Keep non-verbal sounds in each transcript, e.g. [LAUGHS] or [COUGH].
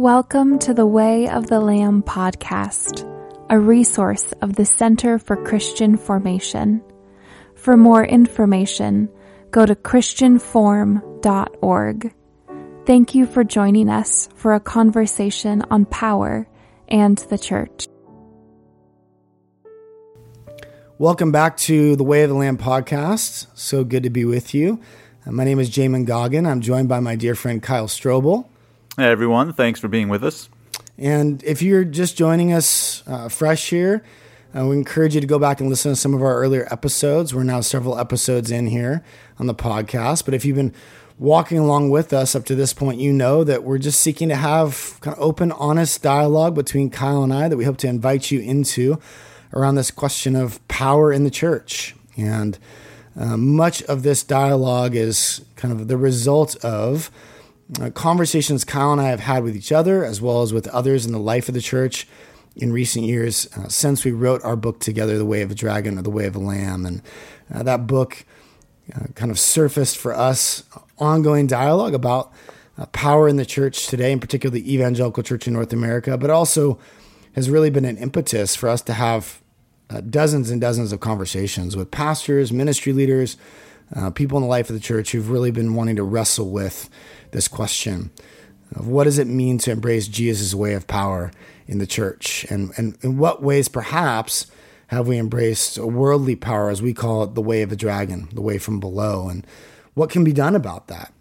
Welcome to the Way of the Lamb podcast, a resource of the Center for Christian Formation. For more information, go to ChristianForm.org. Thank you for joining us for a conversation on power and the church. Welcome back to the Way of the Lamb podcast. So good to be with you. Uh, my name is Jamin Goggin. I'm joined by my dear friend Kyle Strobel. Hey, everyone. Thanks for being with us. And if you're just joining us uh, fresh here, uh, we encourage you to go back and listen to some of our earlier episodes. We're now several episodes in here on the podcast. But if you've been walking along with us up to this point, you know that we're just seeking to have kind of open, honest dialogue between Kyle and I that we hope to invite you into around this question of power in the church. And uh, much of this dialogue is kind of the result of conversations Kyle and I have had with each other, as well as with others in the life of the church in recent years uh, since we wrote our book together, The Way of a Dragon or The Way of a Lamb. And uh, that book uh, kind of surfaced for us ongoing dialogue about uh, power in the church today, in particular the evangelical church in North America, but also has really been an impetus for us to have uh, dozens and dozens of conversations with pastors, ministry leaders, uh, people in the life of the church who've really been wanting to wrestle with this question of what does it mean to embrace Jesus' way of power in the church? And, and in what ways, perhaps, have we embraced a worldly power, as we call it, the way of the dragon, the way from below? And what can be done about that?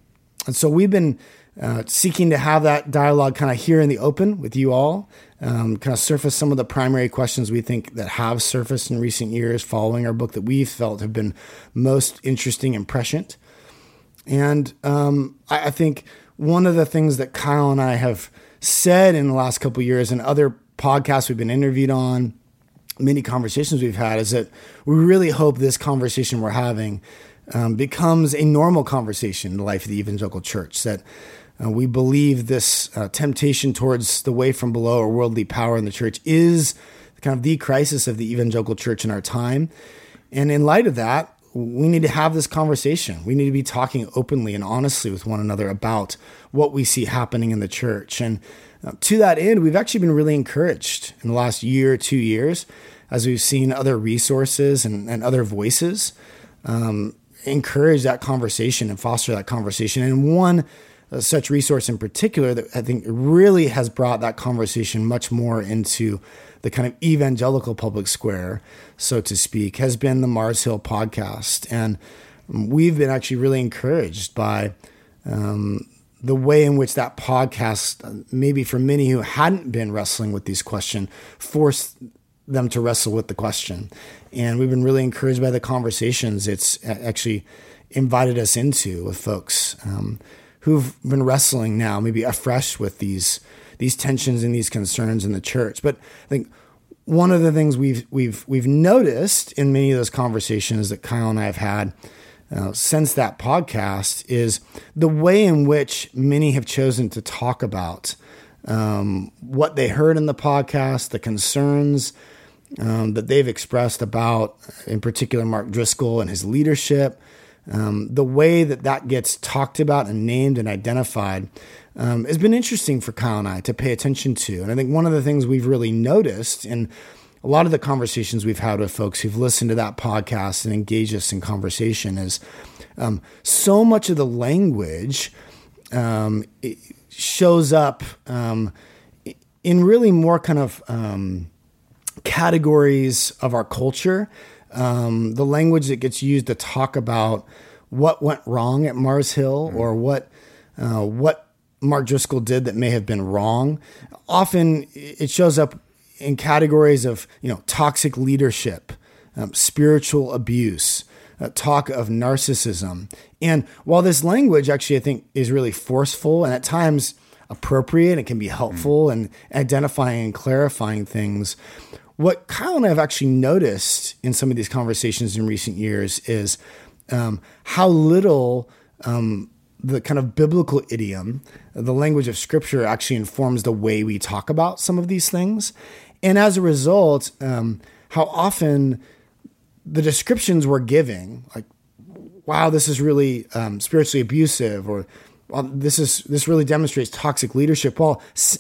And so we've been uh, seeking to have that dialogue kind of here in the open with you all, um, kind of surface some of the primary questions we think that have surfaced in recent years following our book that we felt have been most interesting and prescient. And um, I, I, think one of the things that Kyle and I have said in the last couple years and other podcasts we've been interviewed on, many conversations we've had, is that we really hope this conversation we're having um, becomes a normal conversation in the life of the evangelical church. That uh, we believe this uh, temptation towards the way from below or worldly power in the church is kind of the crisis of the evangelical church in our time. And in light of that, we need to have this conversation. We need to be talking openly and honestly with one another about what we see happening in the church. And uh, to that end, we've actually been really encouraged in the last year two years as we've seen other resources and, and other voices um, encourage that conversation and foster that conversation. And one such resource in particular that I think really has brought that conversation much more into the kind of evangelical public square, so to speak, has been the Mars Hill podcast. And we've been actually really encouraged by um, the way in which that podcast, maybe for many who hadn't been wrestling with these questions, forced them to wrestle with the question. And we've been really encouraged by the conversations it's actually invited us into with folks um, who've been wrestling now, maybe afresh with these these tensions and these concerns in the church. But I think one of the things we've we've we've noticed in many of those conversations that Kyle and I have had uh, since that podcast is the way in which many have chosen to talk about um, what they heard in the podcast, the concerns um, that they've expressed about, in particular, Mark Driscoll and his leadership. Um, the way that that gets talked about and named and identified um, has been interesting for Kyle and I to pay attention to. And I think one of the things we've really noticed in a lot of the conversations we've had with folks who've listened to that podcast and engaged us in conversation is um, so much of the language um, shows up um, in really more kind of um, categories of our culture. Um, the language that gets used to talk about what went wrong at Mars Hill mm-hmm. or what uh, what Mark Driscoll did that may have been wrong. Often it shows up in categories of you know toxic leadership, um, spiritual abuse, uh, talk of narcissism. And while this language actually I think is really forceful and at times appropriate, it can be helpful mm. in identifying and clarifying things. What Kyle and I have actually noticed in some of these conversations in recent years is um, how little um, the kind of biblical idiom, the language of scripture actually informs the way we talk about some of these things. And as a result, um, how often the descriptions we're giving, like, wow, this is really um, spiritually abusive, or well, this is this really demonstrates toxic leadership. Well, s-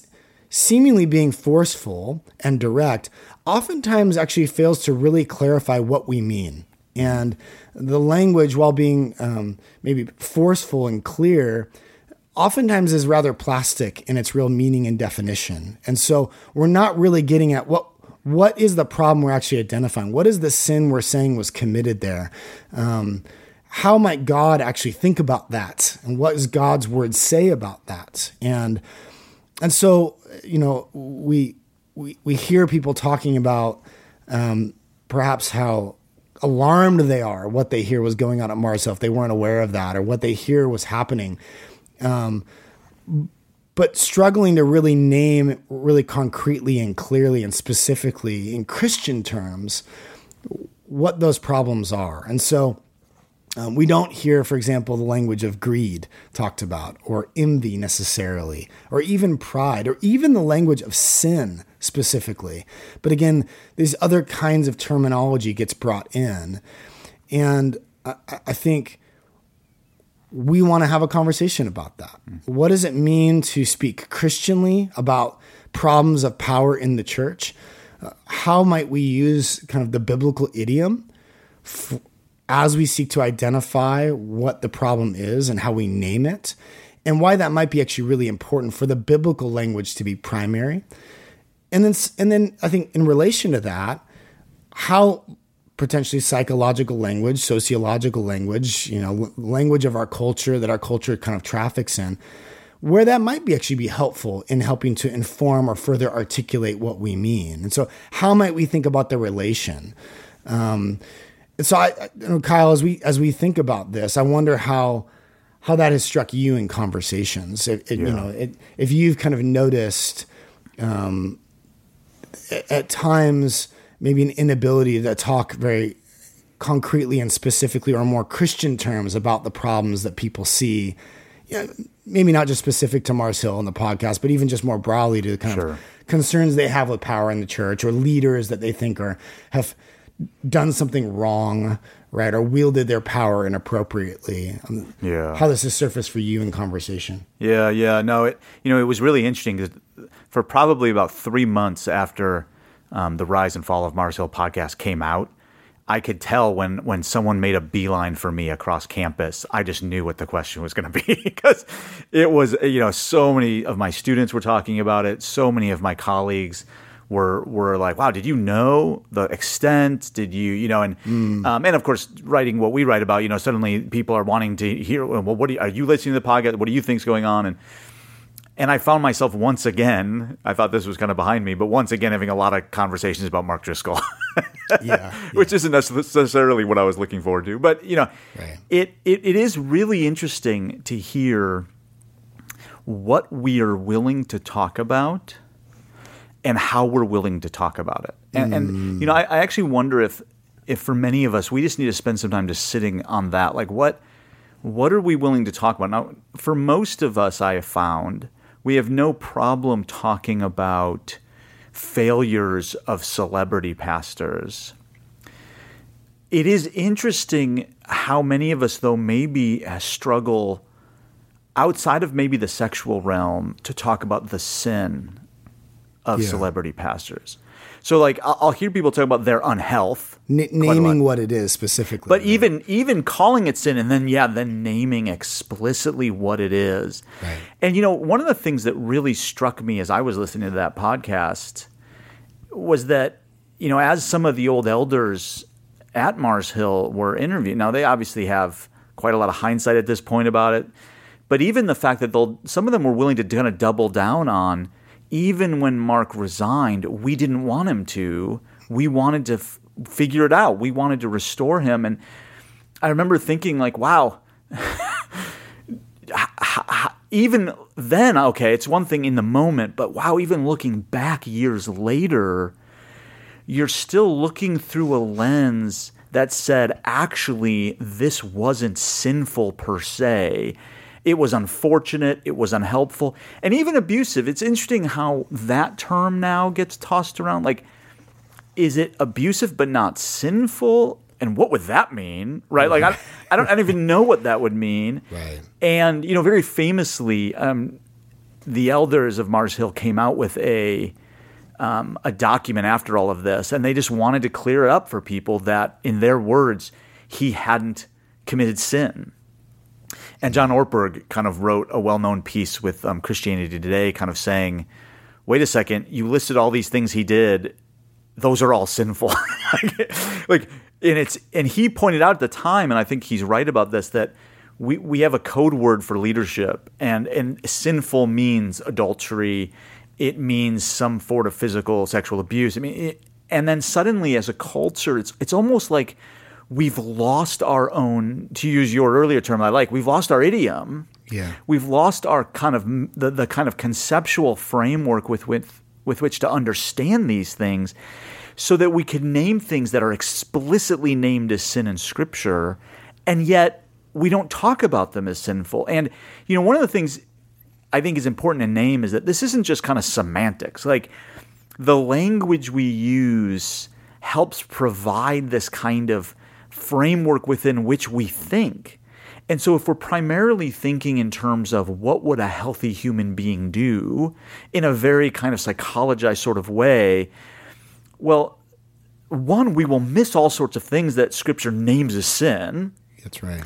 seemingly being forceful and direct, oftentimes actually fails to really clarify what we mean. And the language, while being um, maybe forceful and clear, oftentimes is rather plastic in its real meaning and definition. And so we're not really getting at what what is the problem we're actually identifying? What is the sin we're saying was committed there? Um, how might God actually think about that? And what does God's word say about that? And and so you know we we we hear people talking about um, perhaps how alarmed they are what they hear was going on at Mars Hill if they weren't aware of that or what they hear was happening. Um, but struggling to really name really concretely and clearly and specifically in Christian terms what those problems are. And so um, we don't hear, for example, the language of greed talked about, or envy necessarily, or even pride, or even the language of sin specifically. But again, these other kinds of terminology gets brought in. And I, I think we want to have a conversation about that. What does it mean to speak Christianly about problems of power in the church? Uh, how might we use kind of the biblical idiom f- as we seek to identify what the problem is and how we name it, and why that might be actually really important for the biblical language to be primary? And then, and then I think in relation to that, how potentially psychological language, sociological language, you know, language of our culture that our culture kind of traffics in, where that might be actually be helpful in helping to inform or further articulate what we mean. And so, how might we think about the relation? Um, and so, I, you know, Kyle, as we as we think about this, I wonder how how that has struck you in conversations. It, it, yeah. You know, it, if you've kind of noticed um, at times maybe an inability to talk very concretely and specifically or more Christian terms about the problems that people see. You know, maybe not just specific to Mars Hill and the podcast, but even just more broadly to the kind sure. of concerns they have with power in the church or leaders that they think are have done something wrong, right, or wielded their power inappropriately. Um, yeah. How does this surface for you in conversation? Yeah, yeah. No, it you know it was really interesting because for probably about three months after um, the Rise and Fall of Mars Hill podcast came out, I could tell when when someone made a beeline for me across campus, I just knew what the question was going to be [LAUGHS] because it was you know so many of my students were talking about it, so many of my colleagues were were like, "Wow, did you know the extent? Did you you know?" And mm. um, and of course, writing what we write about, you know, suddenly people are wanting to hear. Well, what are you, are you listening to the podcast? What do you think's going on? And and I found myself once again, I thought this was kind of behind me, but once again having a lot of conversations about Mark Driscoll. [LAUGHS] yeah, yeah, Which isn't necessarily what I was looking forward to. But, you know, right. it, it, it is really interesting to hear what we are willing to talk about and how we're willing to talk about it. And, mm. and you know, I, I actually wonder if, if for many of us, we just need to spend some time just sitting on that. Like, what, what are we willing to talk about? Now, for most of us, I have found – we have no problem talking about failures of celebrity pastors. It is interesting how many of us, though, maybe struggle outside of maybe the sexual realm to talk about the sin of yeah. celebrity pastors. So like I'll hear people talk about their unhealth, N- naming what it is specifically. But right? even even calling it sin, and then yeah, then naming explicitly what it is. Right. And you know, one of the things that really struck me as I was listening to that podcast was that you know, as some of the old elders at Mars Hill were interviewed, now they obviously have quite a lot of hindsight at this point about it. But even the fact that they'll some of them were willing to kind of double down on even when Mark resigned, we didn't want him to. We wanted to f- figure it out. We wanted to restore him. And I remember thinking, like, wow, [LAUGHS] even then, okay, it's one thing in the moment, but wow, even looking back years later, you're still looking through a lens that said, actually, this wasn't sinful per se it was unfortunate, it was unhelpful, and even abusive. It's interesting how that term now gets tossed around. Like, is it abusive but not sinful? And what would that mean? Right? Like, I, I, don't, I don't even know what that would mean. [LAUGHS] Right. And, you know, very famously, um, the elders of Mars Hill came out with a um, a document after all of this, and they just wanted to clear it up for people that, in their words, he hadn't committed sin. And John Ortberg kind of wrote a well known piece with um, Christianity Today, kind of saying, wait a second, you listed all these things he did. Those are all sinful. [LAUGHS] like, and it's, and he pointed out at the time, and I think he's right about this, that we, we have a code word for leadership, and, and sinful means adultery. It means some sort of physical sexual abuse. I mean, it, and then suddenly, as a culture, it's it's almost like we've lost our own. To use your earlier term, I like. We've lost our idiom. Yeah. We've lost our kind of the, the kind of conceptual framework with with with which to understand these things, so that we can name things that are explicitly named as sin in Scripture, and yet we don't talk about them as sinful. And you know, one of the things I think is important to name is that this isn't just kind of semantics. Like the language we use helps provide this kind of framework within which we think. And so if we're primarily thinking in terms of what would a healthy human being do in a very kind of psychologized sort of way, well, one, we will miss all sorts of things that scripture names as sin. That's right.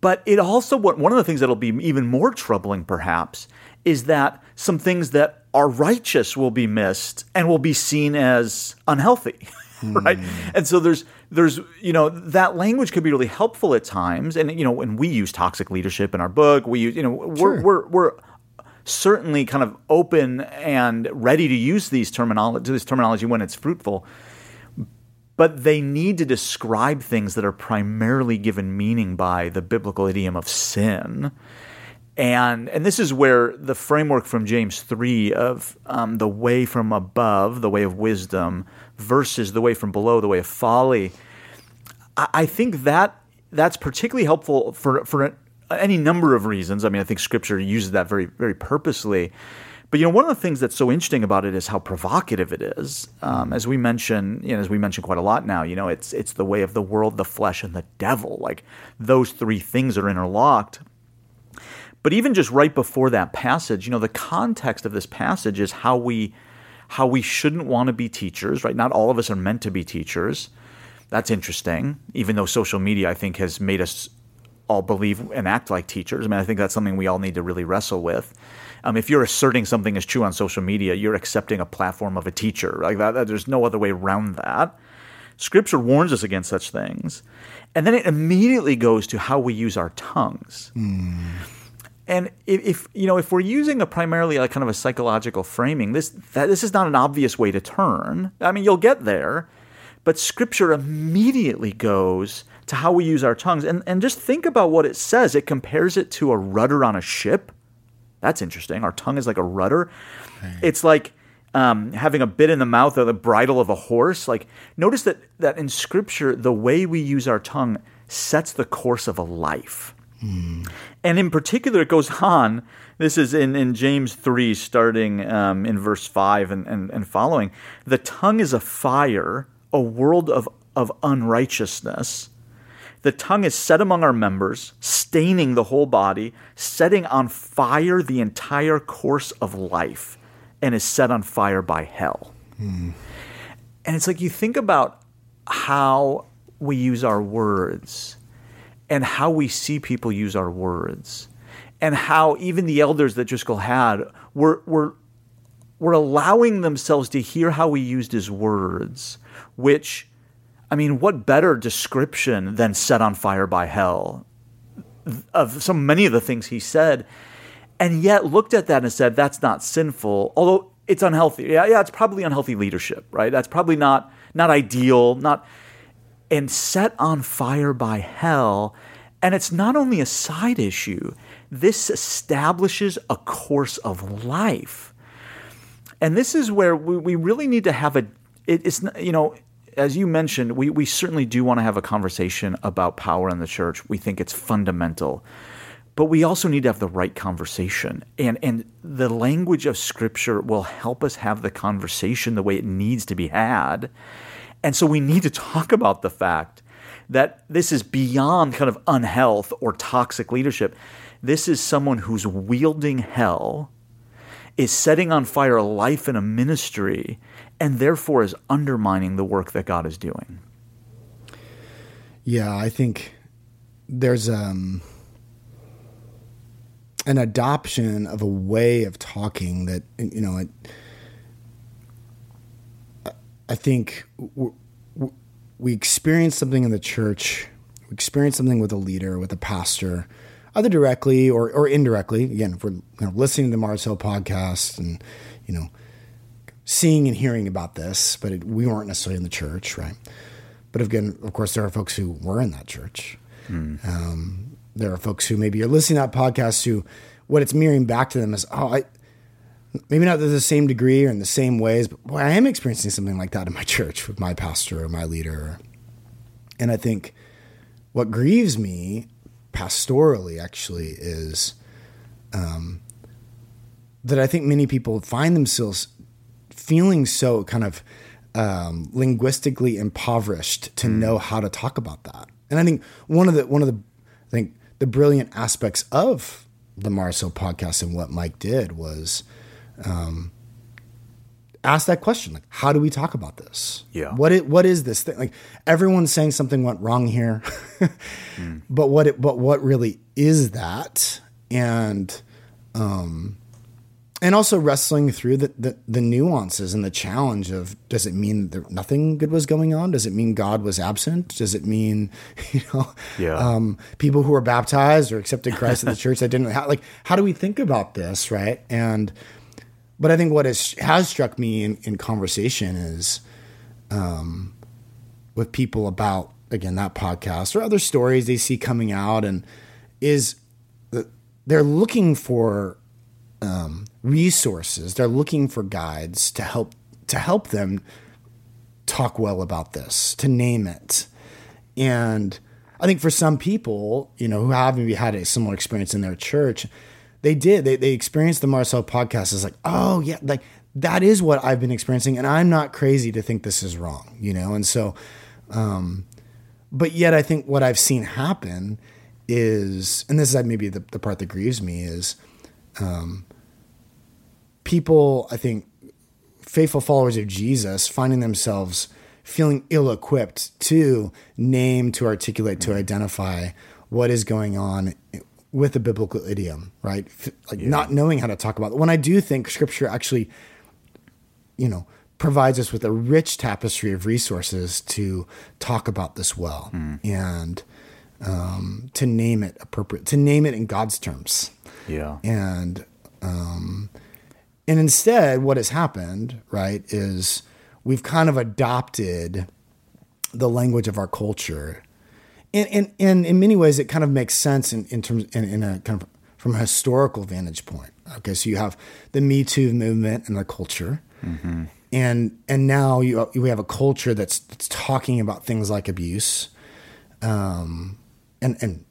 But it also one of the things that'll be even more troubling perhaps is that some things that are righteous will be missed and will be seen as unhealthy. [LAUGHS] [LAUGHS] right? And so there's there's you know that language could be really helpful at times, and you know when we use toxic leadership in our book, we use you know we're Sure. we're we're certainly kind of open and ready to use these terminology this terminology when it's fruitful. But they need to describe things that are primarily given meaning by the biblical idiom of sin. And and this is where the framework from James three of um, the way from above, the way of wisdom, versus the way from below, the way of folly. I, think that that's particularly helpful for for any number of reasons. I mean, I think Scripture uses that very very purposely. But you know, one of the things that's so interesting about it is how provocative it is. Um, as we mention, you know, as we mention quite a lot now, you know, it's it's the way of the world, the flesh, and the devil. Like those three things are interlocked. But even just right before that passage, you know, the context of this passage is how we how we shouldn't want to be teachers, right? Not all of us are meant to be teachers. That's interesting, even though social media I think has made us all believe and act like teachers. I mean, I think that's something we all need to really wrestle with. Um, if you're asserting something is true on social media, you're accepting a platform of a teacher. Like that, that- there's no other way around that. Scripture warns us against such things, and then it immediately goes to how we use our tongues. And if, if you know if we're using a primarily like kind of a psychological framing, this that this is not an obvious way to turn. I mean, you'll get there, but Scripture immediately goes to how we use our tongues, and and just think about what it says. It compares it to a rudder on a ship. That's interesting. Our tongue is like a rudder. It's like um, having a bit in the mouth or the bridle of a horse. Like notice that that in Scripture, the way we use our tongue sets the course of a life. And in particular, it goes on. This is in, in James 3, starting um, in verse 5 and, and, and following. The tongue is a fire, a world of, of unrighteousness. The tongue is set among our members, staining the whole body, setting on fire the entire course of life, and is set on fire by hell. And it's like you think about how we use our words and how we see people use our words and how even the elders that Driscoll had were, were, were allowing themselves to hear how he used his words, which, I mean, what better description than set on fire by hell of so many of the things he said, and yet looked at that and said, that's not sinful, although it's unhealthy. Yeah, yeah, it's probably unhealthy leadership, right? That's probably not not ideal, not and set on fire by hell. And it's not only a side issue, this establishes a course of life. And this is where we, we really need to have a, it, it's, you know, as you mentioned, we, we certainly do want to have a conversation about power in the church. We think it's fundamental. But we also need to have the right conversation. And, and the language of Scripture will help us have the conversation the way it needs to be had. And so we need to talk about the fact that this is beyond kind of unhealth or toxic leadership. This is someone who's wielding hell is setting on fire a life and a ministry and therefore is undermining the work that God is doing. Yeah, I think there's um, an adoption of a way of talking that you know. It, I think we experience something in the church, we experience something with a leader, with a pastor, either directly or, or indirectly. Again, if we're you know, listening to the Mars Hill podcast and you know seeing and hearing about this, but it, we weren't necessarily in the church, right? But again, of course, there are folks who were in that church. Mm. Um, there are folks who maybe are listening to that podcast who what it's mirroring back to them is, oh, I maybe not to the same degree or in the same ways, but boy, I am experiencing something like that in my [LAUGHS] church with my pastor or my leader. And I think what grieves me pastorally actually is um, that I think many people find themselves feeling so kind of um, linguistically impoverished to mm. know how to talk about that. And I think one of the one of the I think the brilliant aspects of the Mars Hill podcast and what Mike did was um, ask that question like how do we talk about this? Yeah. What it, what is this thing like everyone's saying something went wrong here mm. [LAUGHS] but what it, but what really is that? And um and also wrestling through the, the, the nuances and the challenge of does it mean that nothing good was going on? Does it mean god was absent? Does it mean [LAUGHS] you know yeah. um, people who were baptized or accepted christ in the [LAUGHS] church that didn't how, like how do we think about this right? And but I think what has, has struck me in, in conversation is um, with people about, again, that podcast or other stories they see coming out, and is they're looking for um, resources, they're looking for guides to help to help them talk well about this, to name it. And I think for some people, you know, who have maybe had a similar experience in their church, they did. They they experienced the Mars Hill podcast It's like, oh yeah, like that is what I've been experiencing, and I'm not crazy to think this is wrong, you know. And so, um, but yet I think what I've seen happen is, and this is maybe the, the part that grieves me is, um, people I think faithful followers of Jesus finding themselves feeling ill-equipped to name, to articulate, to identify what is going on with a biblical idiom, right? Like yeah. not knowing how to talk about it. When I do think scripture actually, you know, provides us with a rich tapestry of resources to talk about this well mm. and um, to name it appropriate, to name it in God's terms. Yeah. And, um, and instead, what has happened, right, is we've kind of adopted the language of our culture and, and, and in many ways, it kind of makes sense in, in terms in, in a kind of from a historical vantage point. Okay, so you have the Me Too movement and the culture, mm-hmm. and and now you we have a culture that's, that's talking about things like abuse, um, and and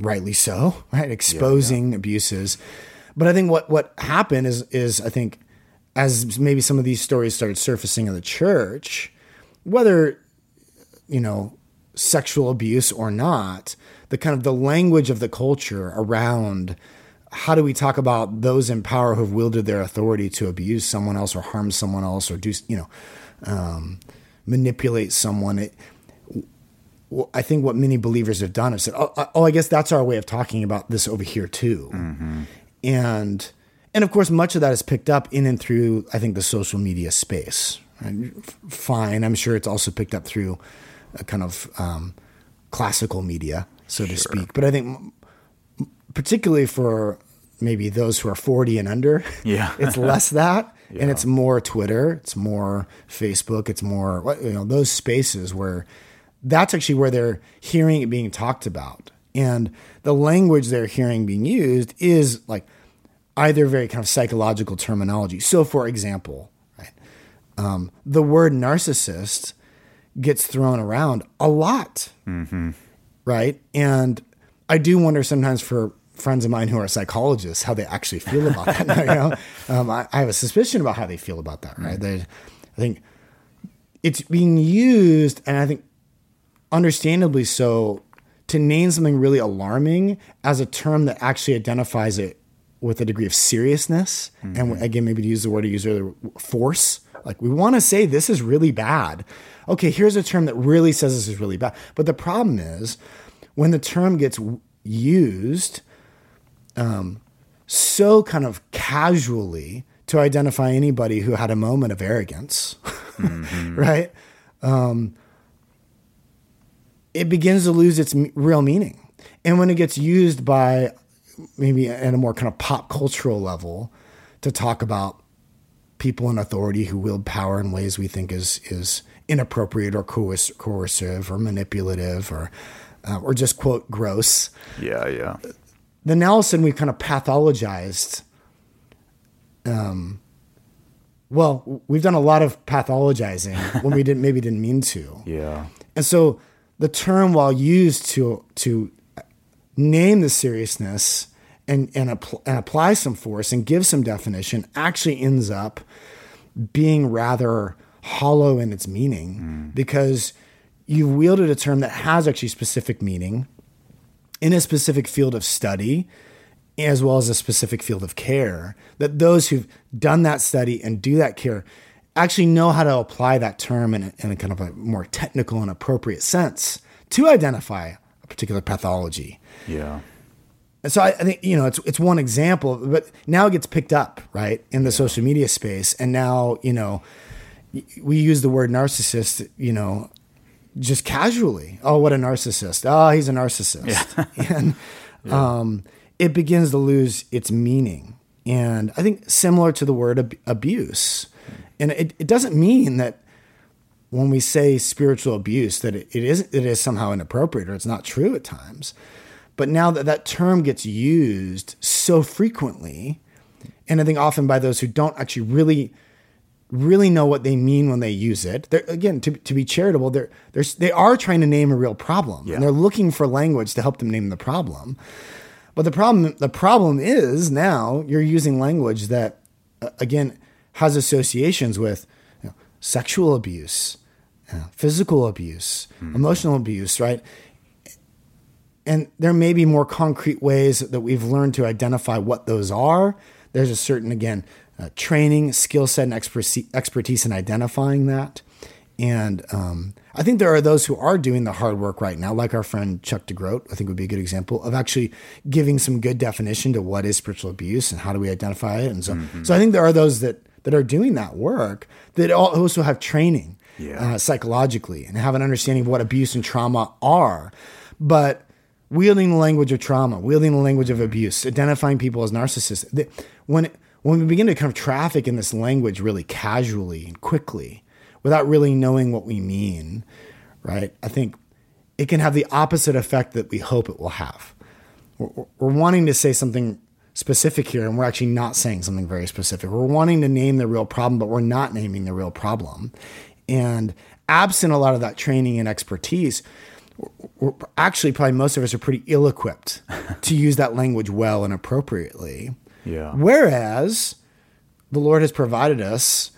rightly so, right? Exposing yeah, yeah. abuses, but I think what what happened is is I think as maybe some of these stories started surfacing in the church, whether you know sexual abuse or not, the kind of the language of the culture around how do we talk about those in power who've wielded their authority to abuse someone else or harm someone else or do you know um, manipulate someone? It, I think what many believers have done is said, oh, oh, I guess that's our way of talking about this over here too, mm-hmm. and and of course much of that is picked up in and through I think the social media space. Fine, I'm sure it's also picked up through a kind of um, classical media, so sure. to speak. But I think particularly for maybe those who are 40 and under, [LAUGHS] yeah, it's [LAUGHS] less that. Yeah. And it's more Twitter, it's more Facebook, it's more you know those spaces where that's actually where they're hearing it being talked about. And the language they're hearing being used is like either very kind of psychological terminology. So, for example, right, um, the word narcissist gets thrown around a lot. Mm-hmm. Right. And I do wonder sometimes for friends of mine who are psychologists how they actually feel about that. [LAUGHS] you know? um, I, I, have a suspicion about how they feel about that. Right. Mm-hmm. I think it's being used, and I think understandably so, to name something really alarming as a term that actually identifies it with a degree of seriousness, and again, maybe to use the word I used earlier, force. Like we want to say this is really bad. Okay, here's a term that really says this is really bad. But the problem is when the term gets used um, so kind of casually to identify anybody who had a moment of arrogance, [LAUGHS] right? Um, it begins to lose its real meaning. And when it gets used by maybe at a more kind of pop cultural level to talk about people in authority who wield power in ways we think is is inappropriate or coercive or manipulative or uh, or just quote gross, Yeah, yeah. then now all of a sudden we've kind of pathologized. Um, well, we've done a lot of pathologizing [LAUGHS] when we didn't maybe didn't mean to. Yeah. And so the term, while used to to name the seriousness and and, appl- and apply some force and give some definition, actually ends up being rather hollow in its meaning mm. because you've wielded a term that has actually specific meaning in a specific field of study as well as a specific field of care that those who've done that study and do that care actually know how to apply that term in a, in a kind of a more technical and appropriate sense to identify a particular pathology. Yeah. and so I, I think you know it's it's one example, but now it gets picked up right in the social media space, and now you know we use the word narcissist, you know, just casually. Oh, what a narcissist! Oh, he's a narcissist, [LAUGHS] and um, it begins to lose its meaning. And I think similar to the word ab- abuse, and it, it doesn't mean that when we say spiritual abuse that it, it is it is somehow inappropriate or it's not true at times. But now that that term gets used so frequently, and I think often by those who don't actually really really know what they mean when they use it. They're, again, to, to be charitable, they're, they're they are trying to name a real problem, Yeah. and they're looking for language to help them name the problem. But the problem the problem is now you're using language that uh, again has associations with you know, sexual abuse, uh, physical abuse, emotional abuse, right? And there may be more concrete ways that we've learned to identify what those are. There's a certain, again, uh, training, skill set, and expertise, in identifying that. And um, I think there are those who are doing the hard work right now, like our friend Chuck DeGroat, I think would be a good example of actually giving some good definition to what is spiritual abuse and how do we identify it. And so, so I think there are those that, that are doing that work that also have training Yeah. uh, psychologically and have an understanding of what abuse and trauma are. But wielding the language of trauma, wielding the language of abuse, identifying people as narcissists. th- When when we begin to kind of traffic in this language really casually and quickly, without really knowing what we mean, right? I think it can have the opposite effect that we hope it will have. We're, we're- wanting to say something specific here, and we're actually not saying something very specific. We're wanting to name the real problem, but we're not naming the real problem. And absent a lot of that training and expertise, actually probably most of us are pretty ill equipped [LAUGHS] to use that language well and appropriately. Yeah. Whereas the Lord has provided us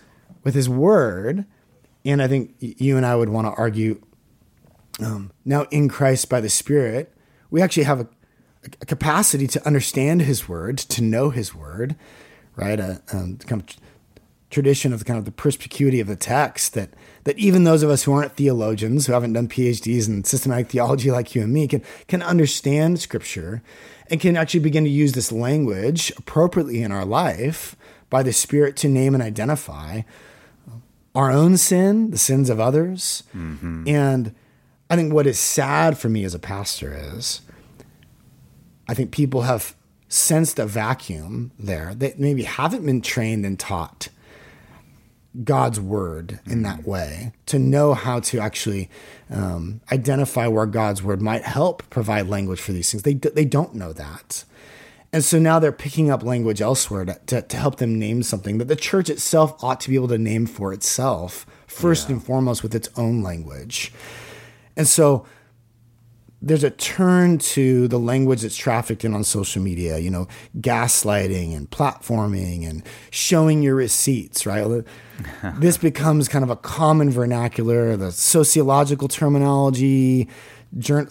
with His Word, and I think you and I would want to argue um, now in Christ by the Spirit, we actually have a, a capacity to understand His Word, to know His Word, right? A um, kind of tradition of kind of the perspicuity of the text that that even those of us who aren't theologians, who haven't done PhDs in systematic theology like you and me, can can understand Scripture and can actually begin to use this language appropriately in our life by the Spirit to name and identify our own sin, the sins of others, mm-hmm. and I think what is sad for me as a pastor is I think people have sensed a vacuum there. that maybe haven't been trained and taught God's word in that way to know how to actually um, identify where God's word might help provide language for these things. They, they don't know that. And so now they're picking up language elsewhere to, to, to help them name something that the church itself ought to be able to name for itself, first and foremost with its own language. And so there's a turn to the language that's trafficked in on social media, you know, gaslighting and platforming and showing your receipts, right? [LAUGHS] this becomes kind of a common vernacular, the sociological terminology jour-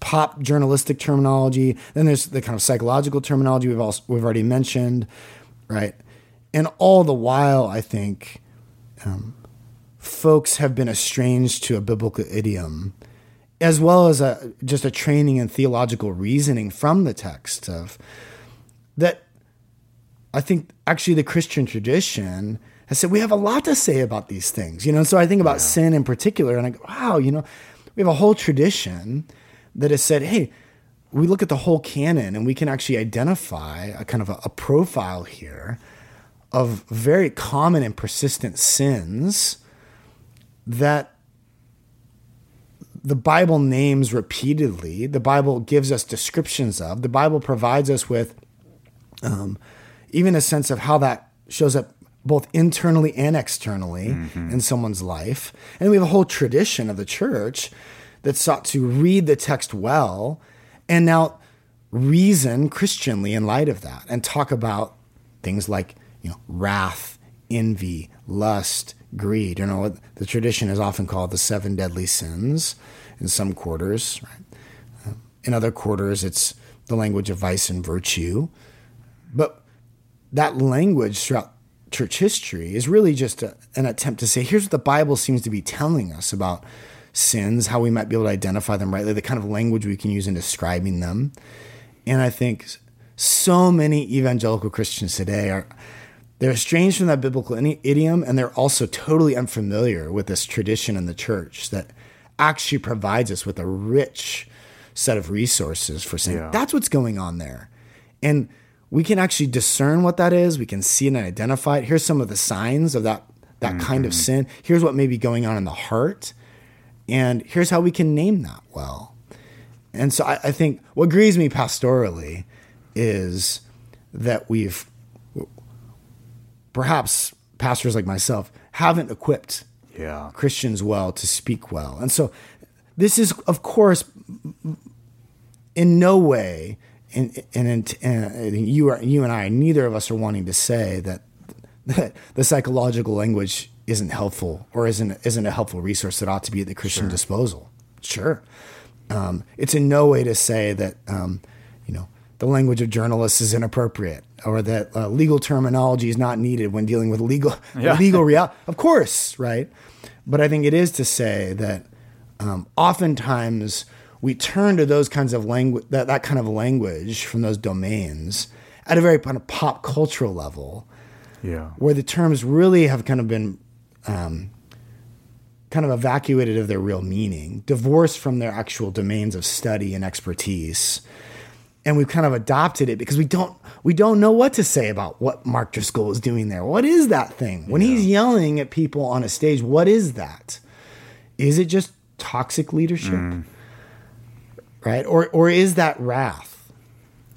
pop journalistic terminology. Then there's the kind of psychological terminology we've also we've already mentioned, right? And all the while, I think um, folks have been estranged to a biblical idiom, as well as a just a training in theological reasoning from the text of that. I think actually the Christian tradition has said we have a lot to say about these things, you know. So I think about sin in particular, and I go, wow, you know, we have a whole tradition that has said, hey, we look at the whole canon and we can actually identify a kind of a, a profile here of very common and persistent sins that the Bible names repeatedly, the Bible gives us descriptions of, the Bible provides us with um, even a sense of how that shows up both internally and externally in someone's life. And we have a whole tradition of the church that sought to read the text well and now reason Christianly in light of that and talk about things like, you know, wrath, envy, lust, greed. You know, the tradition is often called the seven deadly sins in some quarters, right? Uh, in other quarters, it's the language of vice and virtue. But that language throughout church history is really just a, an attempt to say, here's what the Bible seems to be telling us about sins, how we might be able to identify them rightly, the kind of language we can use in describing them. And I think so many evangelical Christians today are they're estranged from that biblical idiom and they're also totally unfamiliar with this tradition in the church that actually provides us with a rich set of resources for saying Yeah. that's what's going on there. And we can actually discern what that is. We can see it and identify it. Here's some of the signs of that that kind of mm-hmm. sin. Here's what may be going on in the heart. And here's how we can name that well. And so I, I think what grieves me pastorally is that we've perhaps pastors like myself haven't equipped Yeah. Christians well to speak well. And so this is, of course, in no way, and and, and you are you and I, neither of us are wanting to say that, that [LAUGHS] the psychological language isn't helpful or isn't isn't a helpful resource that ought to be at the Christian disposal. Sure, um, it's in no way to say that um, you know the language of journalists is inappropriate or that uh, legal terminology is not needed when dealing with legal [LAUGHS] Yeah. legal reality. Of course, right? But I think it is to say that um, oftentimes we turn to those kinds of language, that, that kind of language from those domains at a very kind of pop cultural level, Yeah. where the terms really have kind of been um, kind of evacuated of their real meaning, divorced from their actual domains of study and expertise. And we've kind of adopted it because we don't we don't know what to say about what Mark Driscoll is doing there. What is that thing? When he's yelling at people on a stage, what is that? Is it just toxic leadership? Right? Or or is that wrath?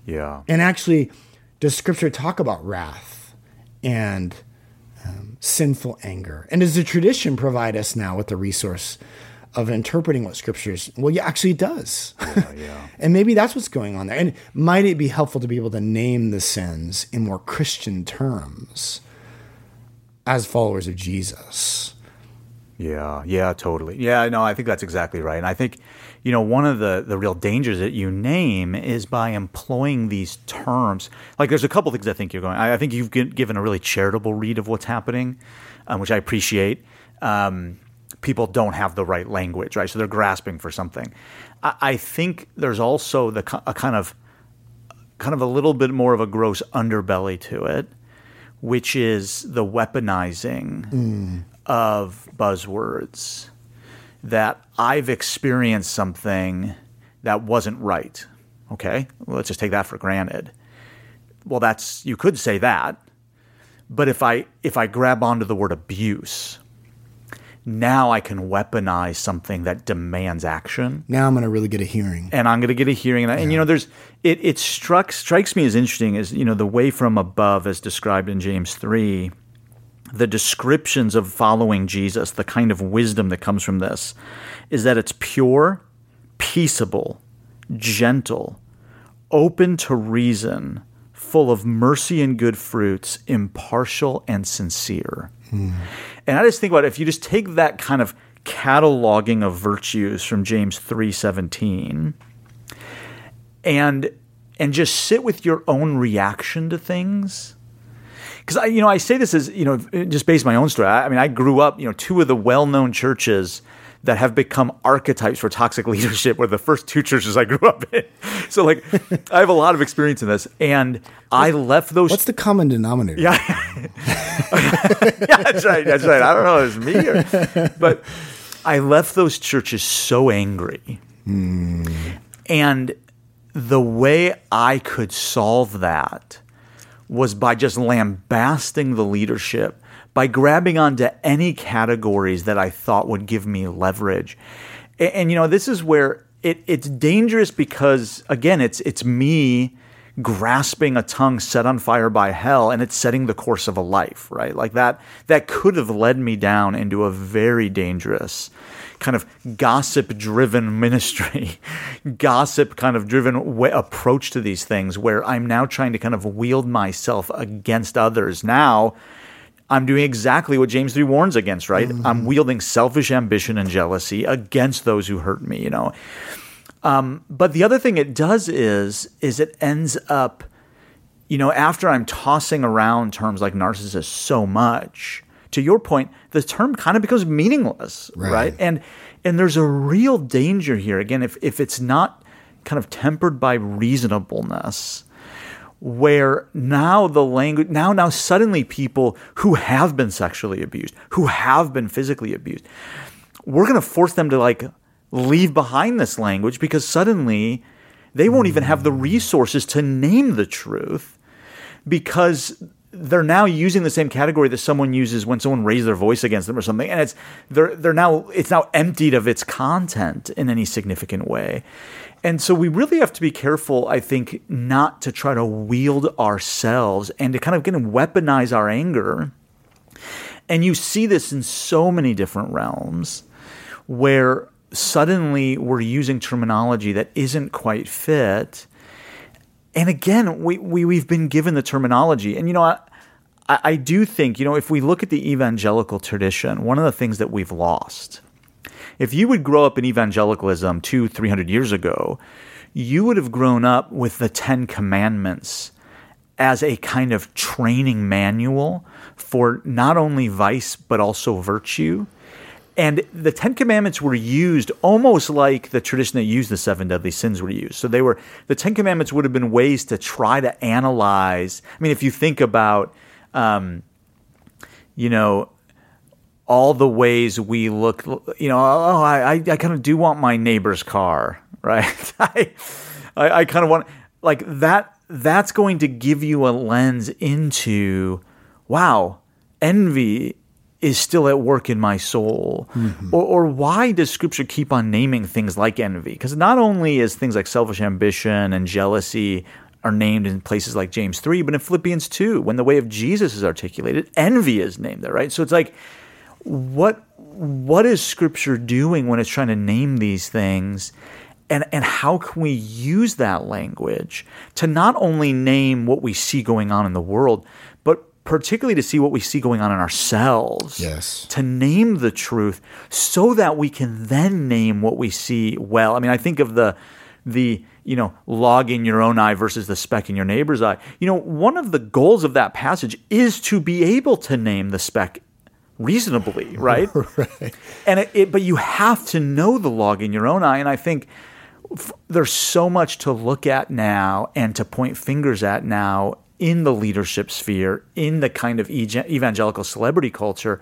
Yeah. And actually, does Scripture talk about wrath and um, sinful anger? And does the tradition provide us now with the resource of interpreting what Scripture's? Well, yeah, actually, it does. yeah. [LAUGHS] and maybe that's what's going on there. And might it be helpful to be able to name the sins in more Christian terms as followers of Jesus? Yeah, yeah, totally. Yeah, no, I think that's exactly right. And I think, you know, one of the the real dangers that you name is by employing these terms. Like, there's a couple things I think you're going. I, I think you've given a really charitable read of what's happening, um, which I appreciate. Um, people don't have the right language, right? So they're grasping for something. I, I think there's also the a kind of kind of a little bit more of a gross underbelly to it, which is the weaponizing mm. of buzzwords that I've experienced something that wasn't right. Okay, well, let's just take that for granted. Well, that's you could say that, but if I if I grab onto the word abuse, now I can weaponize something that demands action Now I'm going to really get a hearing. and I'm going to get a hearing. And, I and you know, there's it. It struck strikes me as interesting as you know the way from above, as described in James three, the descriptions of following Jesus, the kind of wisdom that comes from this, is that it's pure, peaceable, gentle, open to reason, full of mercy and good fruits, impartial and sincere. And I just think about if you just take that kind of cataloging of virtues from James 3:17 and and just sit with your own reaction to things because I, you know, I say this as you know, just based on my own story. I, I mean, I grew up, you know, two of the well-known churches that have become archetypes for toxic [LAUGHS] leadership were the first two churches I grew up in. [LAUGHS] So, like, [LAUGHS] I have a lot of experience in this, and I left those. What's the common denominator? Yeah, yeah, that's right. That's right. I don't know if it's me, or, but I left those churches so angry, hmm. and the way I could solve that was by just lambasting the leadership, by grabbing onto any categories that I thought would give me leverage. And, and you know, this is where it, it's dangerous because again, it's it's me grasping a tongue set on fire by hell and it's setting the course of a life, right? Like that that could have led me down into a very dangerous kind of gossip driven [LAUGHS] ministry, gossip kind of driven w- approach to these things where I'm now trying to kind of wield myself against others. Now, I'm doing exactly what James 3 warns against, right? Mm-hmm. I'm wielding selfish ambition and jealousy against those who hurt me, you know. Um, but the other thing it does is is it ends up, you know, after I'm tossing around terms like narcissist so much, to your point, the term kind of becomes meaningless, right? right? And and there's a real danger here. Again, if if it's not kind of tempered by reasonableness, where now the language now now suddenly people who have been sexually abused, who have been physically abused, we're going to force them to like leave behind this language because suddenly they won't even have the resources to name the truth because they're now using the same category that someone uses when someone raises their voice against them or something and it's they're they're now it's now emptied of its content in any significant way and so we really have to be careful i think not to try to wield ourselves and to kind of get and weaponize our anger. And you see this in so many different realms where suddenly we're using terminology that isn't quite fit. And again, we, we we've been given the terminology, and you know, I, I do think you know if we look at the evangelical tradition, one of the things that we've lost, if you would grow up in evangelicalism two, three hundred years ago, you would have grown up with the Ten Commandments as a kind of training manual for not only vice but also virtue. And the Ten Commandments were used almost like the tradition that used the seven deadly sins were used. So they were the Ten Commandments would have been ways to try to analyze. I mean, if you think about, um, you know, all the ways we look, you know, oh, I, I kind of do want my neighbor's car, [LAUGHS] right? I, I, I kind of want like that. That's going to give you a lens into, wow, envy is still at work in my soul? Mm-hmm. Or, or, why does scripture keep on naming things like envy? Because not only is things like selfish ambition and jealousy are named in places like James 3, but in Philippians 2, when the way of Jesus is articulated, envy is named there, right? So it's like, what what is scripture doing when it's trying to name these things? And, and how can we use that language to not only name what we see going on in the world, but particularly to see what we see going on in ourselves. Yes. To name the truth so that we can then name what we see well. I mean, I think of the the you know log in your own eye versus the speck in your neighbor's eye. You know, one of the goals of that passage is to be able to name the speck reasonably, [LAUGHS] right? right. And it, it, but you have to know the log in your own eye, and I think f- there's so much to look at now and to point fingers at now in the leadership sphere, in the kind of evangelical celebrity culture,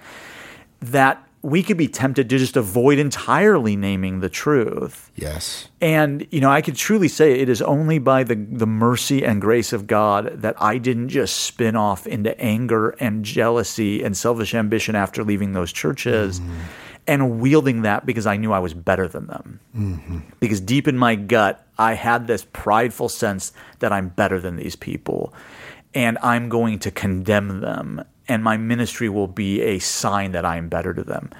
that we could be tempted to just avoid entirely naming the truth. Yes. And, you know, I could truly say it is only by the, the mercy and grace of God that I didn't just spin off into anger and jealousy and selfish ambition after leaving those churches mm-hmm. and wielding that because I knew I was better than them. Mm-hmm. Because deep in my gut, I had this prideful sense that I'm better than these people and I'm going to condemn them, and my ministry will be a sign that I am better to them.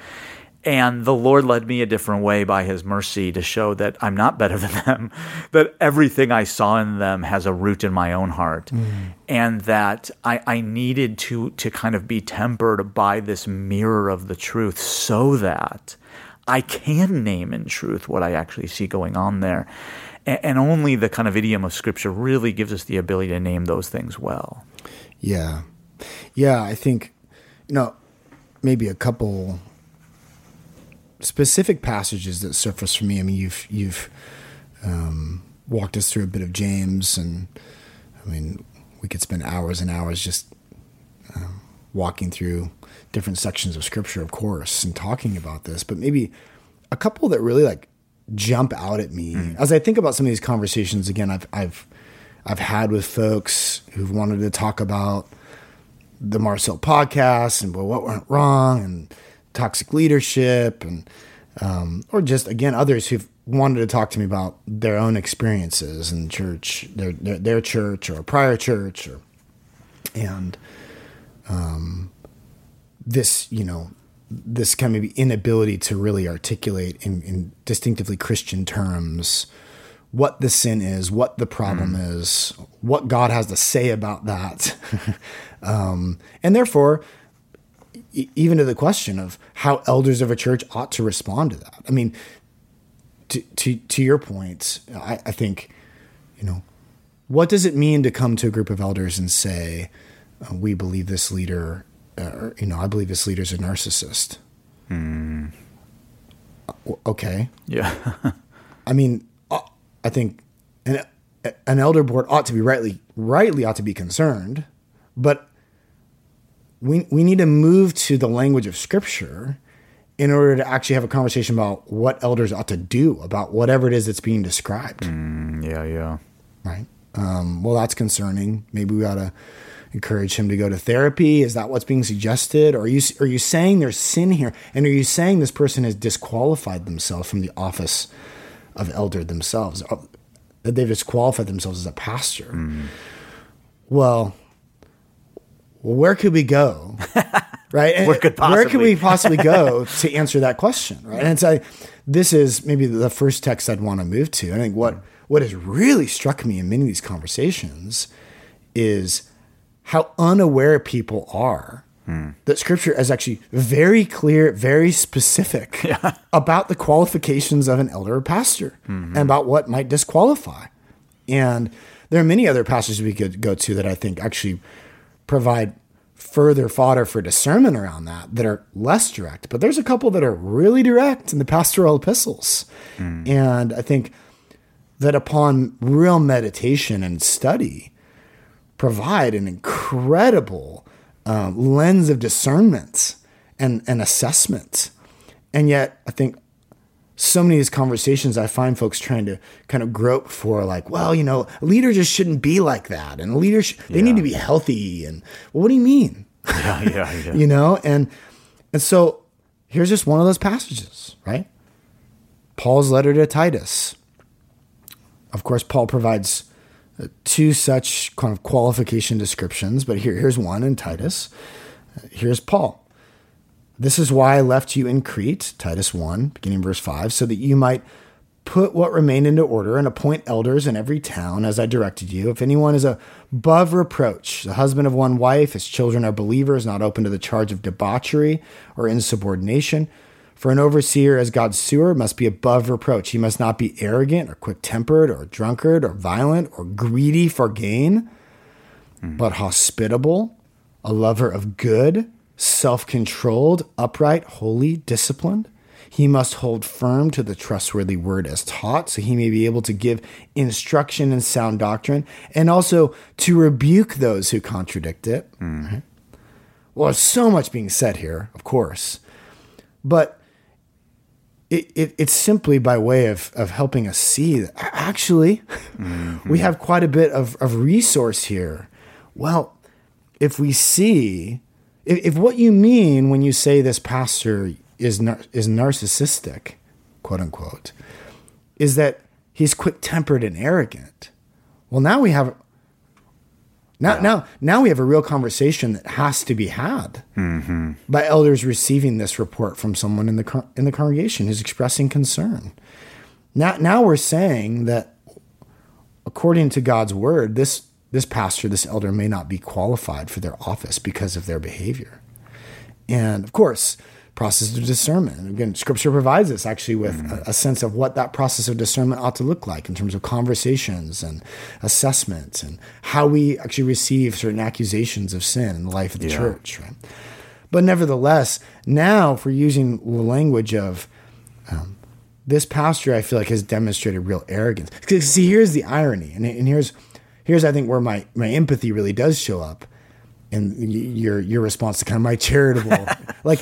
And the Lord led me a different way by His mercy to show that I'm not better than [LAUGHS] them, that everything I saw in them has a root in my own heart, mm. and that I, I needed to to kind of be tempered by this mirror of the truth, so that I can name in truth what I actually see going on there. And, and only the kind of idiom of Scripture really gives us the ability to name those things well. Yeah. Yeah, I think, you know, maybe a couple specific passages that surface for me. I mean, you've, you've, um, walked us through a bit of James, and I mean, we could spend hours and hours just um, walking through different sections of Scripture, of course, and talking about this. But maybe a couple that really like jump out at me mm. as I think about some of these conversations. Again, I've I've I've had with folks who've wanted to talk about the Mars Hill podcast and well, what went wrong and toxic leadership and um, or just again others who've wanted to talk to me about their own experiences in church, their their, their church or a prior church, or and um, this you know this kind of inability to really articulate in, in distinctively Christian terms what the sin is, what the problem mm. is, what God has to say about that, [LAUGHS] um, and therefore even to the question of how elders of a church ought to respond to that. I mean, to, to, to your point, I, I think, you know, what does it mean to come to a group of elders and say, uh, we believe this leader, uh, you know, I believe this leader is a narcissist? Mm. Okay. Yeah. [LAUGHS] I mean, uh, I think an, an elder board ought to be rightly, rightly ought to be concerned, but we, we need to move to the language of scripture in order to actually have a conversation about what elders ought to do about whatever it is that's being described. Mm, yeah, yeah. Right. Um, well, that's concerning. Maybe we ought to encourage him to go to therapy. Is that what's being suggested? Or are you are you saying there's sin here? And are you saying this person has disqualified themselves from the office of elder themselves? Uh, that they've disqualified themselves as a pastor? Mm. Well, where could we go? [LAUGHS] right? Where could possibly? where could we possibly go [LAUGHS] to answer that question? Right. And so this is maybe the first text I'd want to move to. I think what what has really struck me in many of these conversations is how unaware people are hmm. that Scripture is actually very clear, very specific [LAUGHS] yeah. about the qualifications of an elder or pastor mm-hmm. and about what might disqualify. And there are many other passages we could go to that I think actually provide further fodder for discernment around that that are less direct. But there's a couple that are really direct in the pastoral epistles. Mm. And I think that upon real meditation and study, provide an incredible um, lens of discernment and, and assessment. And yet, I think so many of these conversations, I find folks trying to kind of grope for, like, well, you know, a leader just shouldn't be like that, and leaders sh- they yeah. need to be healthy. And well, what do you mean? [LAUGHS] Yeah, yeah, yeah. [LAUGHS] you know, and and so here's just one of those passages, right? Paul's letter to Titus. Of course, Paul provides uh, two such kind of qualification descriptions, but here, here's one in Titus. Here's Paul. This is why I left you in Crete, Titus 1, beginning verse 5, so that you might put what remained into order and appoint elders in every town as I directed you. If anyone is above reproach, the husband of one wife, his children are believers, not open to the charge of debauchery or insubordination. For an overseer as God's sewer must be above reproach. He must not be arrogant or quick tempered or drunkard or violent or greedy for gain, mm. but hospitable, a lover of good self controlled, upright, holy, disciplined. He must hold firm to the trustworthy word as taught, so he may be able to give instruction in sound doctrine and also to rebuke those who contradict it. Mm. Well, there's so much being said here, of course, but it, it, it's simply by way of, of helping us see that actually [LAUGHS] mm-hmm. we have quite a bit of, of resource here. Well, if we see if, if what you mean when you say this pastor is nar- is narcissistic, quote unquote, is that he's quick tempered and arrogant. Well, now we have now yeah. now now we have a real conversation that has to be had mm-hmm. by elders receiving this report from someone in the in the congregation who's expressing concern. Now now we're saying that according to God's word, this this pastor, this elder may not be qualified for their office because of their behavior. And of course, process of discernment. And again, scripture provides us actually with a, a, sense of what that process of discernment ought to look like in terms of conversations and assessments and how we actually receive certain accusations of sin in the life of the yeah. church. Right? But nevertheless, now if we're using the language of um, this pastor, I feel like has demonstrated real arrogance. Because see, here's the irony, and, and here's here's I think where my my empathy really does show up, and your your response to kind of my charitable [LAUGHS] like.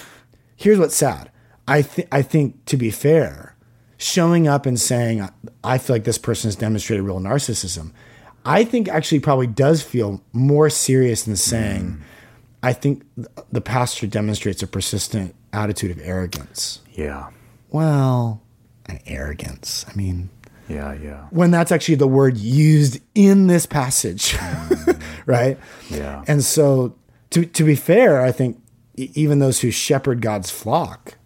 Here's what's sad. I think I think to be fair, showing up and saying I feel like this person has demonstrated real narcissism, I think actually probably does feel more serious than saying. Mm I think the pastor demonstrates a persistent attitude of arrogance. Yeah. Well, an arrogance. I mean, yeah, yeah. When that's actually the word used in this passage, mm. [LAUGHS] right? Yeah. And so, to to be fair, I think even those who shepherd God's flock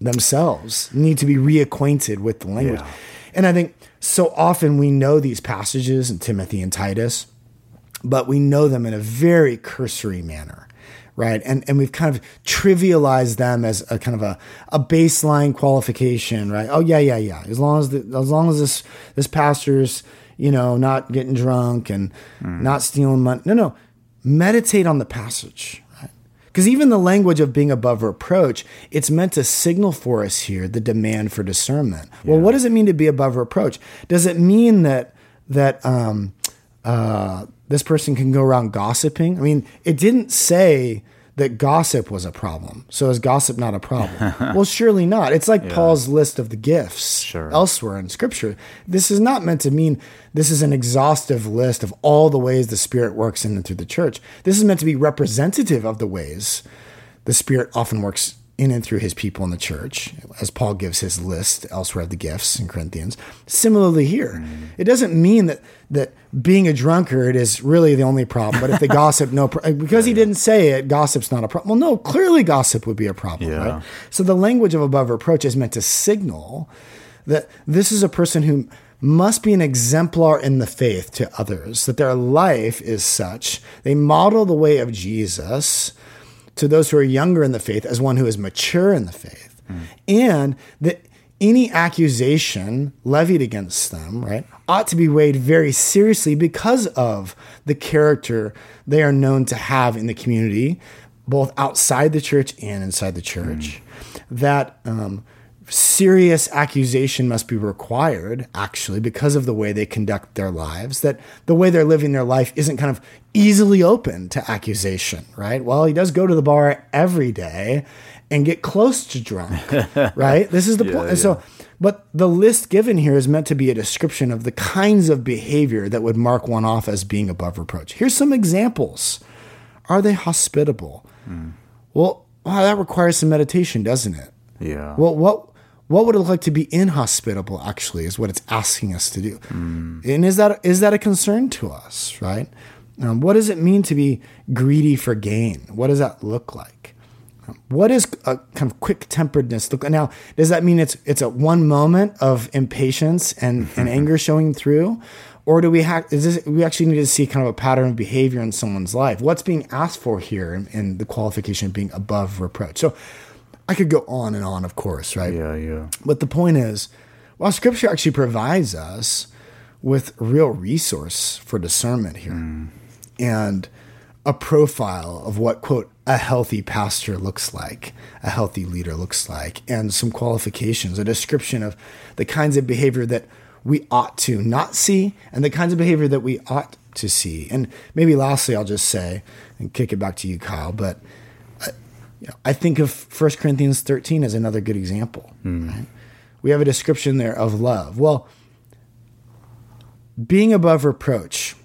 themselves need to be reacquainted with the language. Yeah. And I think so often we know these passages in Timothy and Titus, but we know them in a very cursory manner right? And and we've kind of trivialized them as a kind of a, a baseline qualification, right? Oh yeah, yeah, yeah. As long as the, as long as this this pastor's you know not getting drunk and mm. not stealing money. No, no. Meditate on the passage. Because even the language of being above reproach, it's meant to signal for us here the demand for discernment. Yeah. Well, what does it mean to be above reproach? Does it mean that that um, uh, this person can go around gossiping. I mean, it didn't say that gossip was a problem. So is gossip not a problem? [LAUGHS] well, surely not. It's like yeah. Paul's list of the gifts sure. elsewhere in scripture. This is not meant to mean this is an exhaustive list of all the ways the Spirit works in and through the church. This is meant to be representative of the ways the Spirit often works in and through his people in the church, as Paul gives his list elsewhere of the gifts in Corinthians. Similarly, here, it doesn't mean that that being a drunkard is really the only problem. But if they [LAUGHS] gossip, no, pro- because he didn't say it, gossip's not a problem. Well, no, clearly gossip would be a problem, yeah. right? So the language of above reproach is meant to signal that this is a person who must be an exemplar in the faith to others, that their life is such. They model the way of Jesus to those who are younger in the faith as one who is mature in the faith. Mm. And that any accusation levied against them, right, ought to be weighed very seriously because of the character they are known to have in the community, both outside the church and inside the church. Mm. That um, serious accusation must be required, actually, because of the way they conduct their lives, that the way they're living their life isn't kind of easily open to accusation, right? Well, he does go to the bar every day and get close to drunk, [LAUGHS] right? This is the yeah, point. Yeah. So, but the list given here is meant to be a description of the kinds of behavior that would mark one off as being above reproach. Here's some examples. Are they hospitable? Mm. Well, wow, that requires some meditation, doesn't it? Yeah. Well, what what would it look like to be inhospitable actually is what it's asking us to do. Mm. and is that is that a concern to us right? Um, what does it mean to be greedy for gain? What does that look like? Um, what is a kind of quick temperedness look like? now does that mean it's it's a one moment of impatience and, [LAUGHS] and anger showing through? Or do we have is this we actually need to see kind of a pattern of behavior in someone's life. What's being asked for here in, in the qualification of being above reproach? So I could go on and on, of course, right? Yeah, yeah. But the point is, while Scripture actually provides us with real resource for discernment here, mm. and a profile of what quote a healthy pastor looks like, a healthy leader looks like, and some qualifications, a description of the kinds of behavior that we ought to not see, and the kinds of behavior that we ought to see. And maybe lastly, I'll just say and kick it back to you, Kyle, but you know, I think of 1 Corinthians 13 as another good example. Mm. Right? We have a description there of love. Well, being above reproach,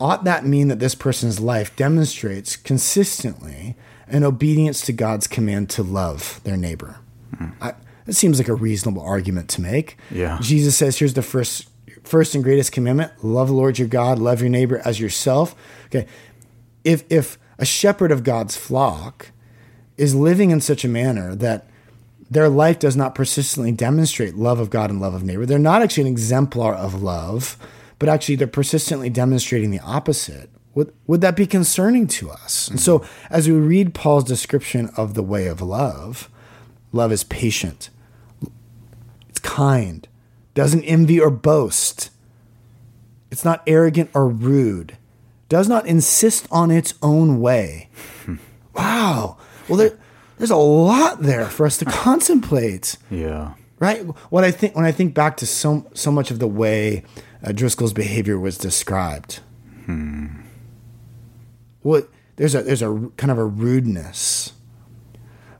ought that mean that this person's life demonstrates consistently an obedience to God's command to love their neighbor? Mm. I, it seems like a reasonable argument to make. Yeah. Jesus says, here's the first first and greatest commandment love the Lord your God, love your neighbor as yourself. Okay. If if a shepherd of God's flock is living in such a manner that their life does not persistently demonstrate love of God and love of neighbor. They're not actually an exemplar of love, but actually they're persistently demonstrating the opposite. Would, would that be concerning to us? And so, as we read Paul's description of the way of love, Love is patient. It's kind. Doesn't envy or boast. It's not arrogant or rude. Does not insist on its own way. [LAUGHS] wow. Well, there, there's a lot there for us to contemplate. Yeah. Right. What I think when I think back to so so much of the way uh, Driscoll's behavior was described. Hmm. What there's a there's a kind of a rudeness.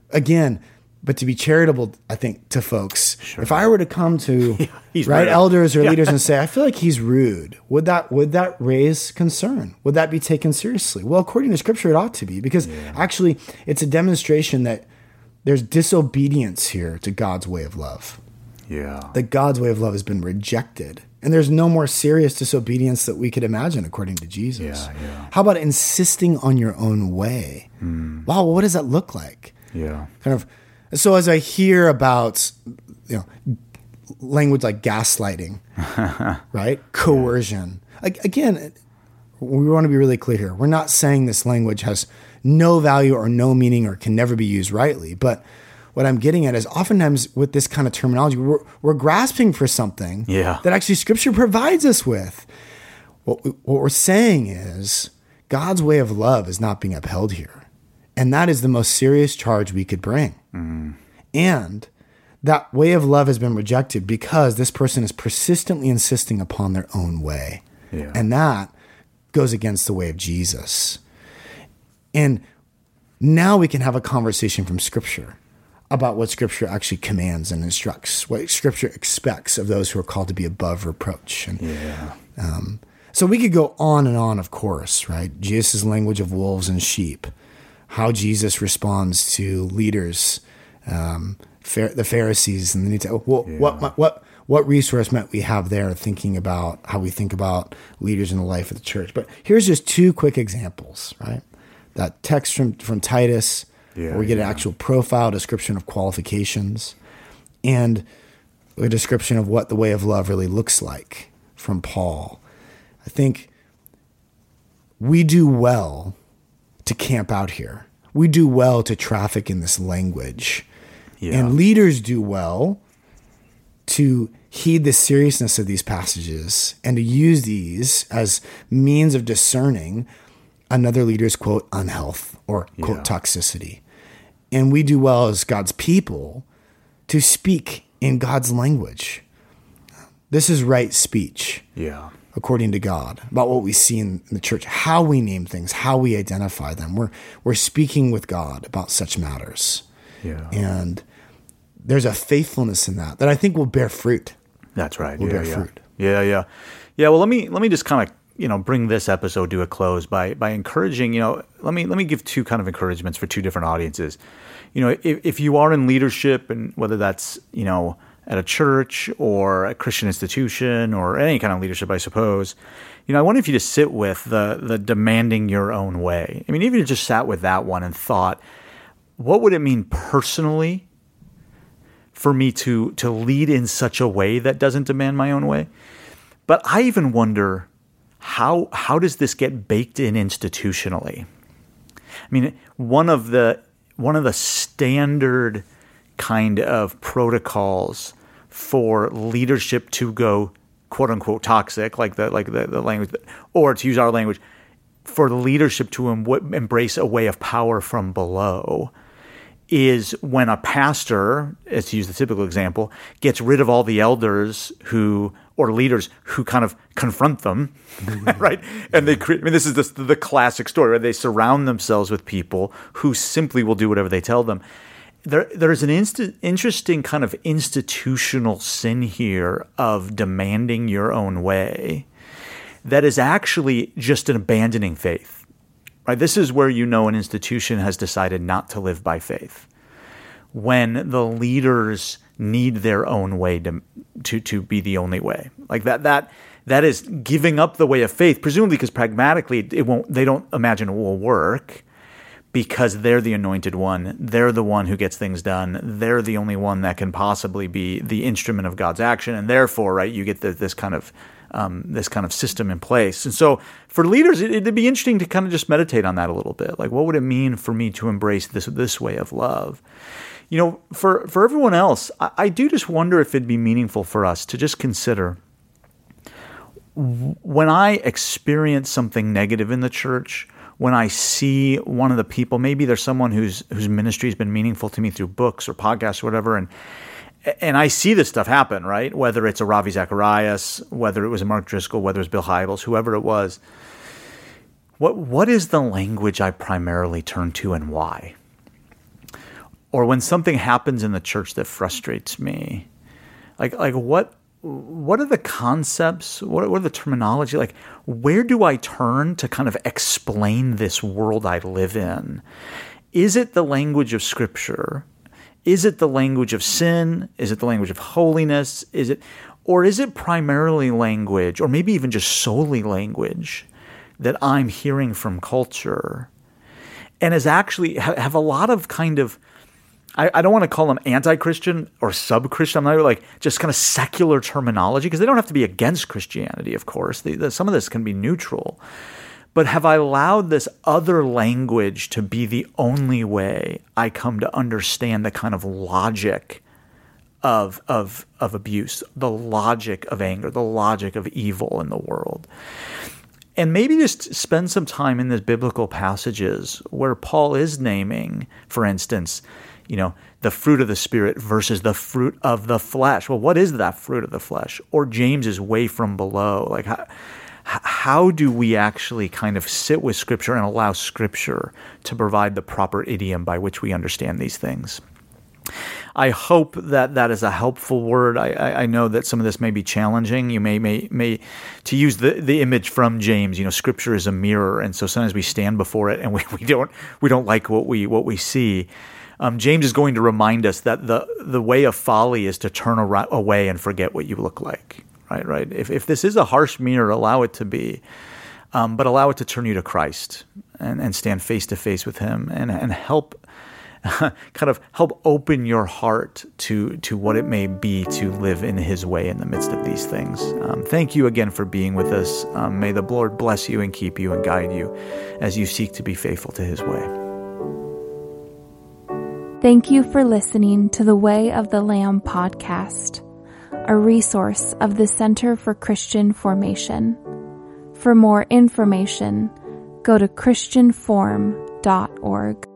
Again, but to be charitable, I think to folks, sure. if I were to come to [LAUGHS] yeah, right elders or yeah. leaders and [LAUGHS] say, I feel like he's rude, would that would that raise concern? Would that be taken seriously? Well, according to Scripture, it ought to be because yeah. actually, it's a demonstration that there's disobedience here to God's way of love. Yeah, that God's way of love has been rejected, and there's no more serious disobedience that we could imagine, according to Jesus. Yeah, yeah. How about insisting on your own way? Mm. Wow, what does that look like? Yeah, kind of so as I hear about you know language like gaslighting, [LAUGHS] right, coercion, again, we want to be really clear here. We're not saying this language has no value or no meaning or can never be used rightly, but what I'm getting at is oftentimes with this kind of terminology, we're, we're grasping for something yeah. that actually Scripture provides us with. What, we, what we're saying is God's way of love is not being upheld here. And that is the most serious charge we could bring. Mm. And that way of love has been rejected because this person is persistently insisting upon their own way. Yeah. And that goes against the way of Jesus. And now we can have a conversation from Scripture about what Scripture actually commands and instructs, what Scripture expects of those who are called to be above reproach. And, yeah. Um, so we could go on and on, of course, right? Jesus' language of wolves and sheep how Jesus responds to leaders, um, the Pharisees, and the New Testament. What, yeah. what, what, what resource might we have there thinking about how we think about leaders in the life of the church? But here's just two quick examples, right? That text from, from Titus, yeah, where we get yeah. an actual profile description of qualifications, and a description of what the way of love really looks like from Paul. I think we do well to camp out here. We do well to traffic in this language. Yeah. And leaders do well to heed the seriousness of these passages and to use these as means of discerning another leader's quote unhealth or quote yeah. toxicity. And we do well as God's people to speak in God's language. This is right speech. Yeah according to God, about what we see in, the church, how we name things, how we identify them. We're we're speaking with God about such matters. Yeah. And there's a faithfulness in that that I think will bear fruit. That's right. Will yeah, bear yeah. fruit. Yeah, yeah. Yeah, well let me let me just kind of you know bring this episode to a close by by encouraging you know let me let me give two kind of encouragements for two different audiences you know if, if you are in leadership and whether that's you know at a church or a Christian institution or any kind of leadership, I suppose, you know, I wonder if you just sit with the the demanding your own way. I mean, even if you just sat with that one and thought, what would it mean personally for me to to lead in such a way that doesn't demand my own way? But I even wonder how how does this get baked in institutionally? I mean, one of the one of the standard kind of protocols for leadership to go quote unquote toxic, like the like the, the language, or to use our language, for leadership to em- embrace a way of power from below is when a pastor, as to use the typical example, gets rid of all the elders who or leaders who kind of confront them, [LAUGHS] right? And they create. I mean, this is the, the classic story where they surround themselves with people who simply will do whatever they tell them there there's an inst- interesting kind of institutional sin here of demanding your own way that is actually just an abandoning faith. Right? This is where you know an institution has decided not to live by faith. When the leaders need their own way to to to be the only way. Like that that that is giving up the way of faith, presumably because pragmatically it won't they don't imagine it will work because they're the anointed one. They're the one who gets things done. They're the only one that can possibly be the instrument of God's action, and therefore, right, you get the, this kind of um, this kind of system in place. And so, for leaders, it, would be interesting to kind of just meditate on that a little bit. Like, what would it mean for me to embrace this this way of love? you know, for, for everyone else, I, I do just wonder if it'd be meaningful for us to just consider when I experience something negative in the church, when I see one of the people, maybe there's someone whose whose ministry has been meaningful to me through books or podcasts or whatever, and and I see this stuff happen, right? Whether it's a Ravi Zacharias, whether it was a Mark Driscoll, whether it's Bill Hybels, whoever it was. What what is the language I primarily turn to and why? Or when something happens in the church that frustrates me, like like what what are the concepts? What, are the terminology? Like, where do I turn to kind of explain this world I live in? Is it the language of Scripture? Is it the language of sin? Is it the language of holiness? Is it, or is it primarily language, or maybe even just solely language that I'm hearing from culture? And is actually have a lot of kind of I, I don't want to call them anti-Christian or sub-Christian. I'm not like just kind of secular terminology because they don't have to be against Christianity, of course. The, the, some of this can be neutral. But have I allowed this other language to be the only way I come to understand the kind of logic of of of abuse, the logic of anger, the logic of evil in the world? And maybe just spend some time in the biblical passages where Paul is naming, for instance, you know, the fruit of the spirit versus the fruit of the flesh. Well, what is that fruit of the flesh? Or James is way from below. Like, how, how do we actually kind of sit with Scripture and allow Scripture to provide the proper idiom by which we understand these things? I hope that that is a helpful word. I, I, I, know that some of this may be challenging. You may may may to use the, the image from James. You know, Scripture is a mirror, and so sometimes we stand before it and [LAUGHS] we, we don't we don't like what we what we see um, James is going to remind us that the the way of folly is to turn away and forget what you look like. Right, right. If if this is a harsh mirror, allow it to be, um, but allow it to turn you to Christ and, and stand face to face with Him and and help. [LAUGHS] kind of help open your heart to to what it may be to live in His way in the midst of these things. Um, thank you again for being with us. Um, may the Lord bless you and keep you and guide you as you seek to be faithful to His way. Thank you for listening to the Way of the Lamb podcast, a resource of the Center for Christian Formation. For more information, go to ChristianForm.org.